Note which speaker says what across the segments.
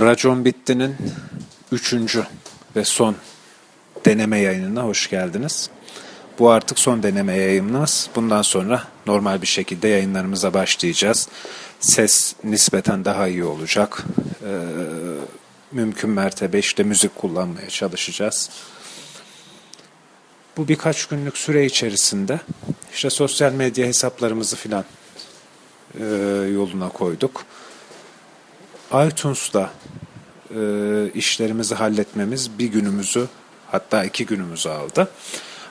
Speaker 1: Racon Bitti'nin üçüncü ve son deneme yayınına hoş geldiniz. Bu artık son deneme yayınımız. Bundan sonra normal bir şekilde yayınlarımıza başlayacağız. Ses nispeten daha iyi olacak. Ee, mümkün mertebe işte müzik kullanmaya çalışacağız. Bu birkaç günlük süre içerisinde işte sosyal medya hesaplarımızı filan e, yoluna koyduk iTunes'da e, işlerimizi halletmemiz bir günümüzü hatta iki günümüzü aldı.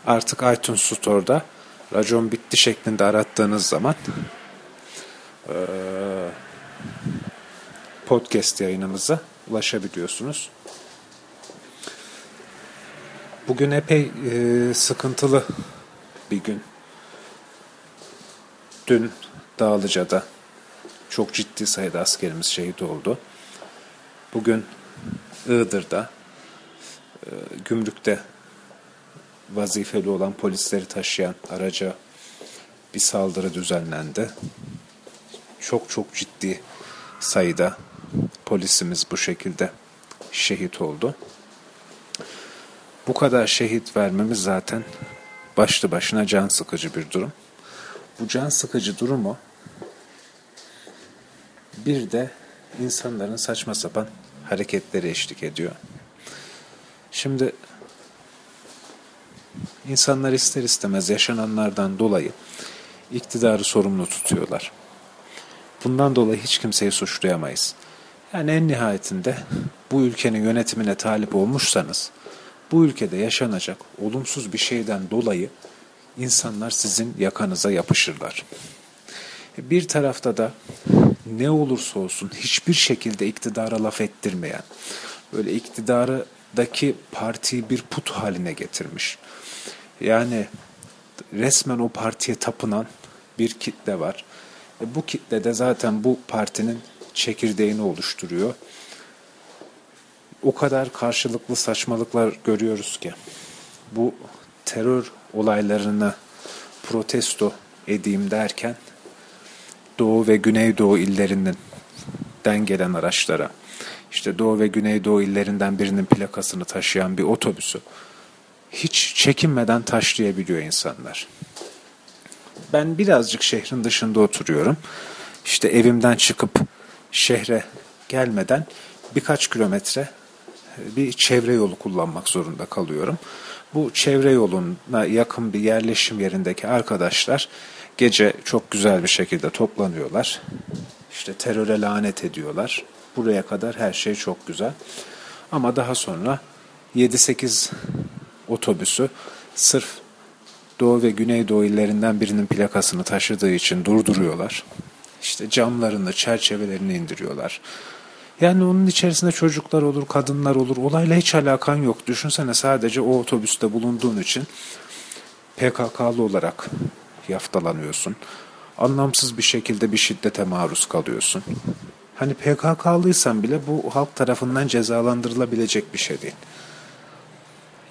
Speaker 1: Artık iTunes Store'da racon bitti şeklinde arattığınız zaman e, podcast yayınımıza ulaşabiliyorsunuz. Bugün epey e, sıkıntılı bir gün. Dün Dağlıca'da çok ciddi sayıda askerimiz şehit oldu. Bugün Iğdır'da e, gümrükte vazifeli olan polisleri taşıyan araca bir saldırı düzenlendi. Çok çok ciddi sayıda polisimiz bu şekilde şehit oldu. Bu kadar şehit vermemiz zaten başlı başına can sıkıcı bir durum. Bu can sıkıcı durumu bir de insanların saçma sapan hareketleri eşlik ediyor. Şimdi insanlar ister istemez yaşananlardan dolayı iktidarı sorumlu tutuyorlar. Bundan dolayı hiç kimseyi suçlayamayız. Yani en nihayetinde bu ülkenin yönetimine talip olmuşsanız bu ülkede yaşanacak olumsuz bir şeyden dolayı insanlar sizin yakanıza yapışırlar. Bir tarafta da ne olursa olsun hiçbir şekilde iktidara laf ettirmeyen, böyle iktidarıdaki partiyi bir put haline getirmiş. Yani resmen o partiye tapınan bir kitle var. E bu kitle de zaten bu partinin çekirdeğini oluşturuyor. O kadar karşılıklı saçmalıklar görüyoruz ki bu terör olaylarını protesto edeyim derken Doğu ve Güneydoğu illerinden gelen araçlara, işte Doğu ve Güneydoğu illerinden birinin plakasını taşıyan bir otobüsü hiç çekinmeden taşlayabiliyor insanlar. Ben birazcık şehrin dışında oturuyorum. İşte evimden çıkıp şehre gelmeden birkaç kilometre bir çevre yolu kullanmak zorunda kalıyorum. Bu çevre yoluna yakın bir yerleşim yerindeki arkadaşlar Gece çok güzel bir şekilde toplanıyorlar. İşte teröre lanet ediyorlar. Buraya kadar her şey çok güzel. Ama daha sonra 7-8 otobüsü sırf Doğu ve Güneydoğu illerinden birinin plakasını taşıdığı için durduruyorlar. İşte camlarını, çerçevelerini indiriyorlar. Yani onun içerisinde çocuklar olur, kadınlar olur. Olayla hiç alakan yok. Düşünsene sadece o otobüste bulunduğun için PKK'lı olarak yaftalanıyorsun. Anlamsız bir şekilde bir şiddete maruz kalıyorsun. Hani PKK'lıysan bile bu halk tarafından cezalandırılabilecek bir şey değil.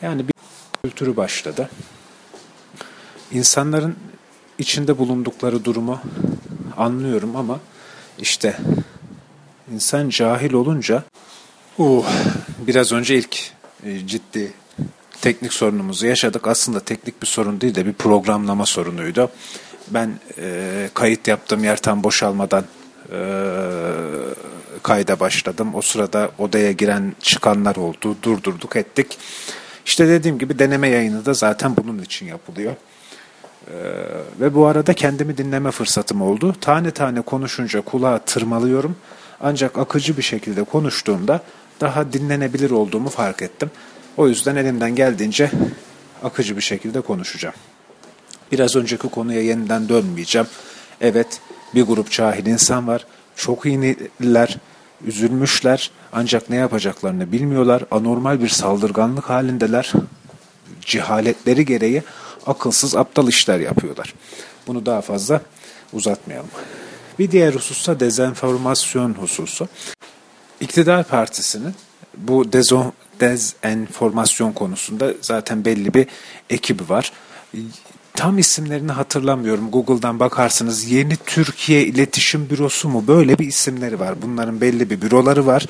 Speaker 1: Yani bir kültürü başladı. İnsanların içinde bulundukları durumu anlıyorum ama işte insan cahil olunca uh, biraz önce ilk e, ciddi teknik sorunumuzu yaşadık. Aslında teknik bir sorun değil de bir programlama sorunuydu. Ben e, kayıt yaptığım yer tam boşalmadan e, kayda başladım. O sırada odaya giren çıkanlar oldu. Durdurduk ettik. İşte dediğim gibi deneme yayını da zaten bunun için yapılıyor. Ee, ve bu arada kendimi dinleme fırsatım oldu. Tane tane konuşunca kulağa tırmalıyorum. Ancak akıcı bir şekilde konuştuğumda daha dinlenebilir olduğumu fark ettim. O yüzden elimden geldiğince akıcı bir şekilde konuşacağım. Biraz önceki konuya yeniden dönmeyeceğim. Evet bir grup cahil insan var. Çok iyiler, üzülmüşler ancak ne yapacaklarını bilmiyorlar. Anormal bir saldırganlık halindeler. Cehaletleri gereği akılsız aptal işler yapıyorlar. Bunu daha fazla uzatmayalım. Bir diğer husussa dezenformasyon hususu. İktidar Partisi'nin bu dezo, dezenformasyon konusunda zaten belli bir ekibi var. Tam isimlerini hatırlamıyorum. Google'dan bakarsınız. Yeni Türkiye İletişim Bürosu mu? Böyle bir isimleri var. Bunların belli bir büroları var.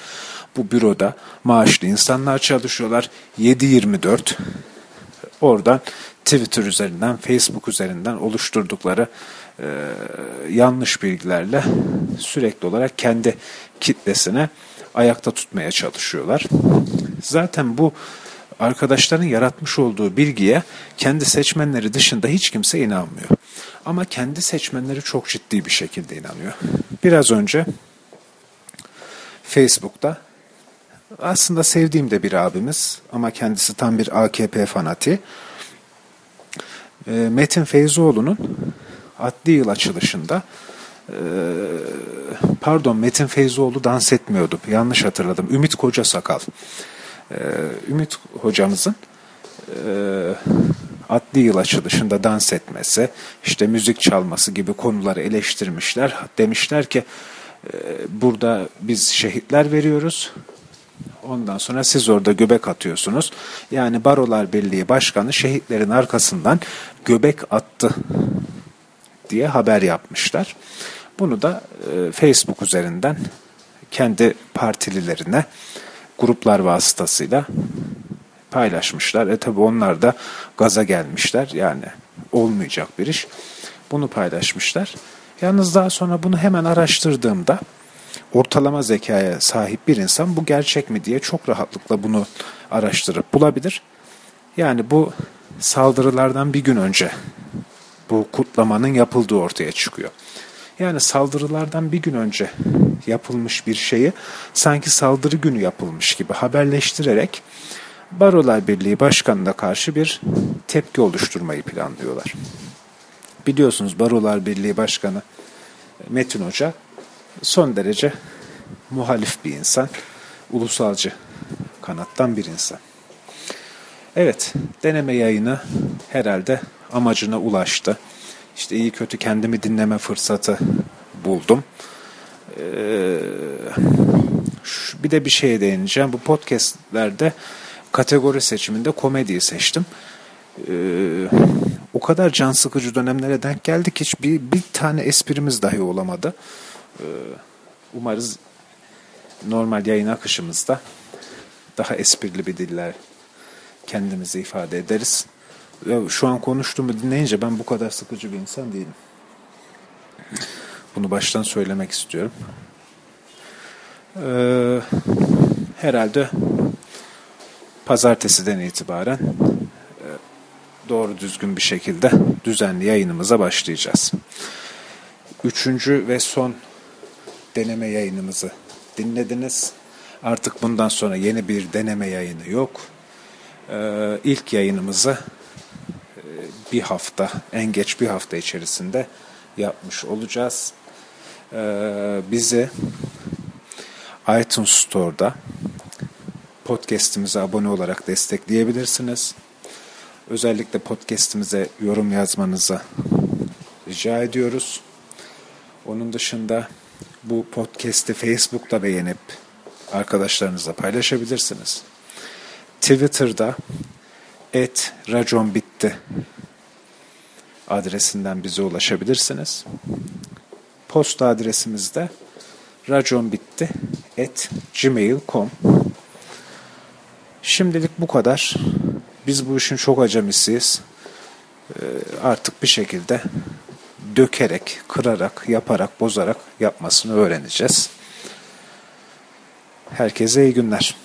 Speaker 1: bu büroda maaşlı insanlar çalışıyorlar. 7-24 oradan Twitter üzerinden, Facebook üzerinden oluşturdukları e, yanlış bilgilerle sürekli olarak kendi kitlesine ayakta tutmaya çalışıyorlar. Zaten bu arkadaşların yaratmış olduğu bilgiye kendi seçmenleri dışında hiç kimse inanmıyor. Ama kendi seçmenleri çok ciddi bir şekilde inanıyor. Biraz önce Facebook'ta aslında sevdiğim de bir abimiz ama kendisi tam bir AKP fanati. Ee, Metin Feyzoğlu'nun adli yıl açılışında e, pardon Metin Feyzoğlu dans etmiyordu. Yanlış hatırladım. Ümit Koca Sakal. Ee, Ümit hocamızın e, adli yıl açılışında dans etmesi, işte müzik çalması gibi konuları eleştirmişler. Demişler ki e, burada biz şehitler veriyoruz. Ondan sonra siz orada göbek atıyorsunuz. Yani Barolar Birliği Başkanı şehitlerin arkasından göbek attı diye haber yapmışlar. Bunu da e, Facebook üzerinden kendi partililerine gruplar vasıtasıyla paylaşmışlar. E tabi onlar da gaza gelmişler. Yani olmayacak bir iş. Bunu paylaşmışlar. Yalnız daha sonra bunu hemen araştırdığımda ortalama zekaya sahip bir insan bu gerçek mi diye çok rahatlıkla bunu araştırıp bulabilir. Yani bu saldırılardan bir gün önce bu kutlamanın yapıldığı ortaya çıkıyor. Yani saldırılardan bir gün önce yapılmış bir şeyi sanki saldırı günü yapılmış gibi haberleştirerek Barolar Birliği Başkanı'na karşı bir tepki oluşturmayı planlıyorlar. Biliyorsunuz Barolar Birliği Başkanı Metin Hoca son derece muhalif bir insan, ulusalcı kanattan bir insan. Evet, deneme yayını herhalde amacına ulaştı. İşte iyi kötü kendimi dinleme fırsatı buldum. Ee, bir de bir şeye değineceğim. Bu podcastlerde kategori seçiminde komediyi seçtim. Ee, o kadar can sıkıcı dönemlere denk geldik hiç bir, bir tane esprimiz dahi olamadı. Ee, umarız normal yayın akışımızda daha esprili bir diller kendimizi ifade ederiz. Şu an konuştuğumu dinleyince ben bu kadar sıkıcı bir insan değilim. Bunu baştan söylemek istiyorum. Ee, herhalde pazartesiden itibaren e, doğru düzgün bir şekilde düzenli yayınımıza başlayacağız. Üçüncü ve son deneme yayınımızı dinlediniz. Artık bundan sonra yeni bir deneme yayını yok. Ee, ilk yayınımızı e, bir hafta, en geç bir hafta içerisinde yapmış olacağız. Ee, bizi iTunes Store'da podcast'imize abone olarak destekleyebilirsiniz. Özellikle podcast'imize yorum yazmanızı rica ediyoruz. Onun dışında bu podcast'i Facebook'ta beğenip arkadaşlarınızla paylaşabilirsiniz. Twitter'da et racon bitti adresinden bize ulaşabilirsiniz. Posta adresimizde raconbitti at gmail.com Şimdilik bu kadar. Biz bu işin çok acemisiyiz. Ee, artık bir şekilde dökerek, kırarak, yaparak, bozarak yapmasını öğreneceğiz. Herkese iyi günler.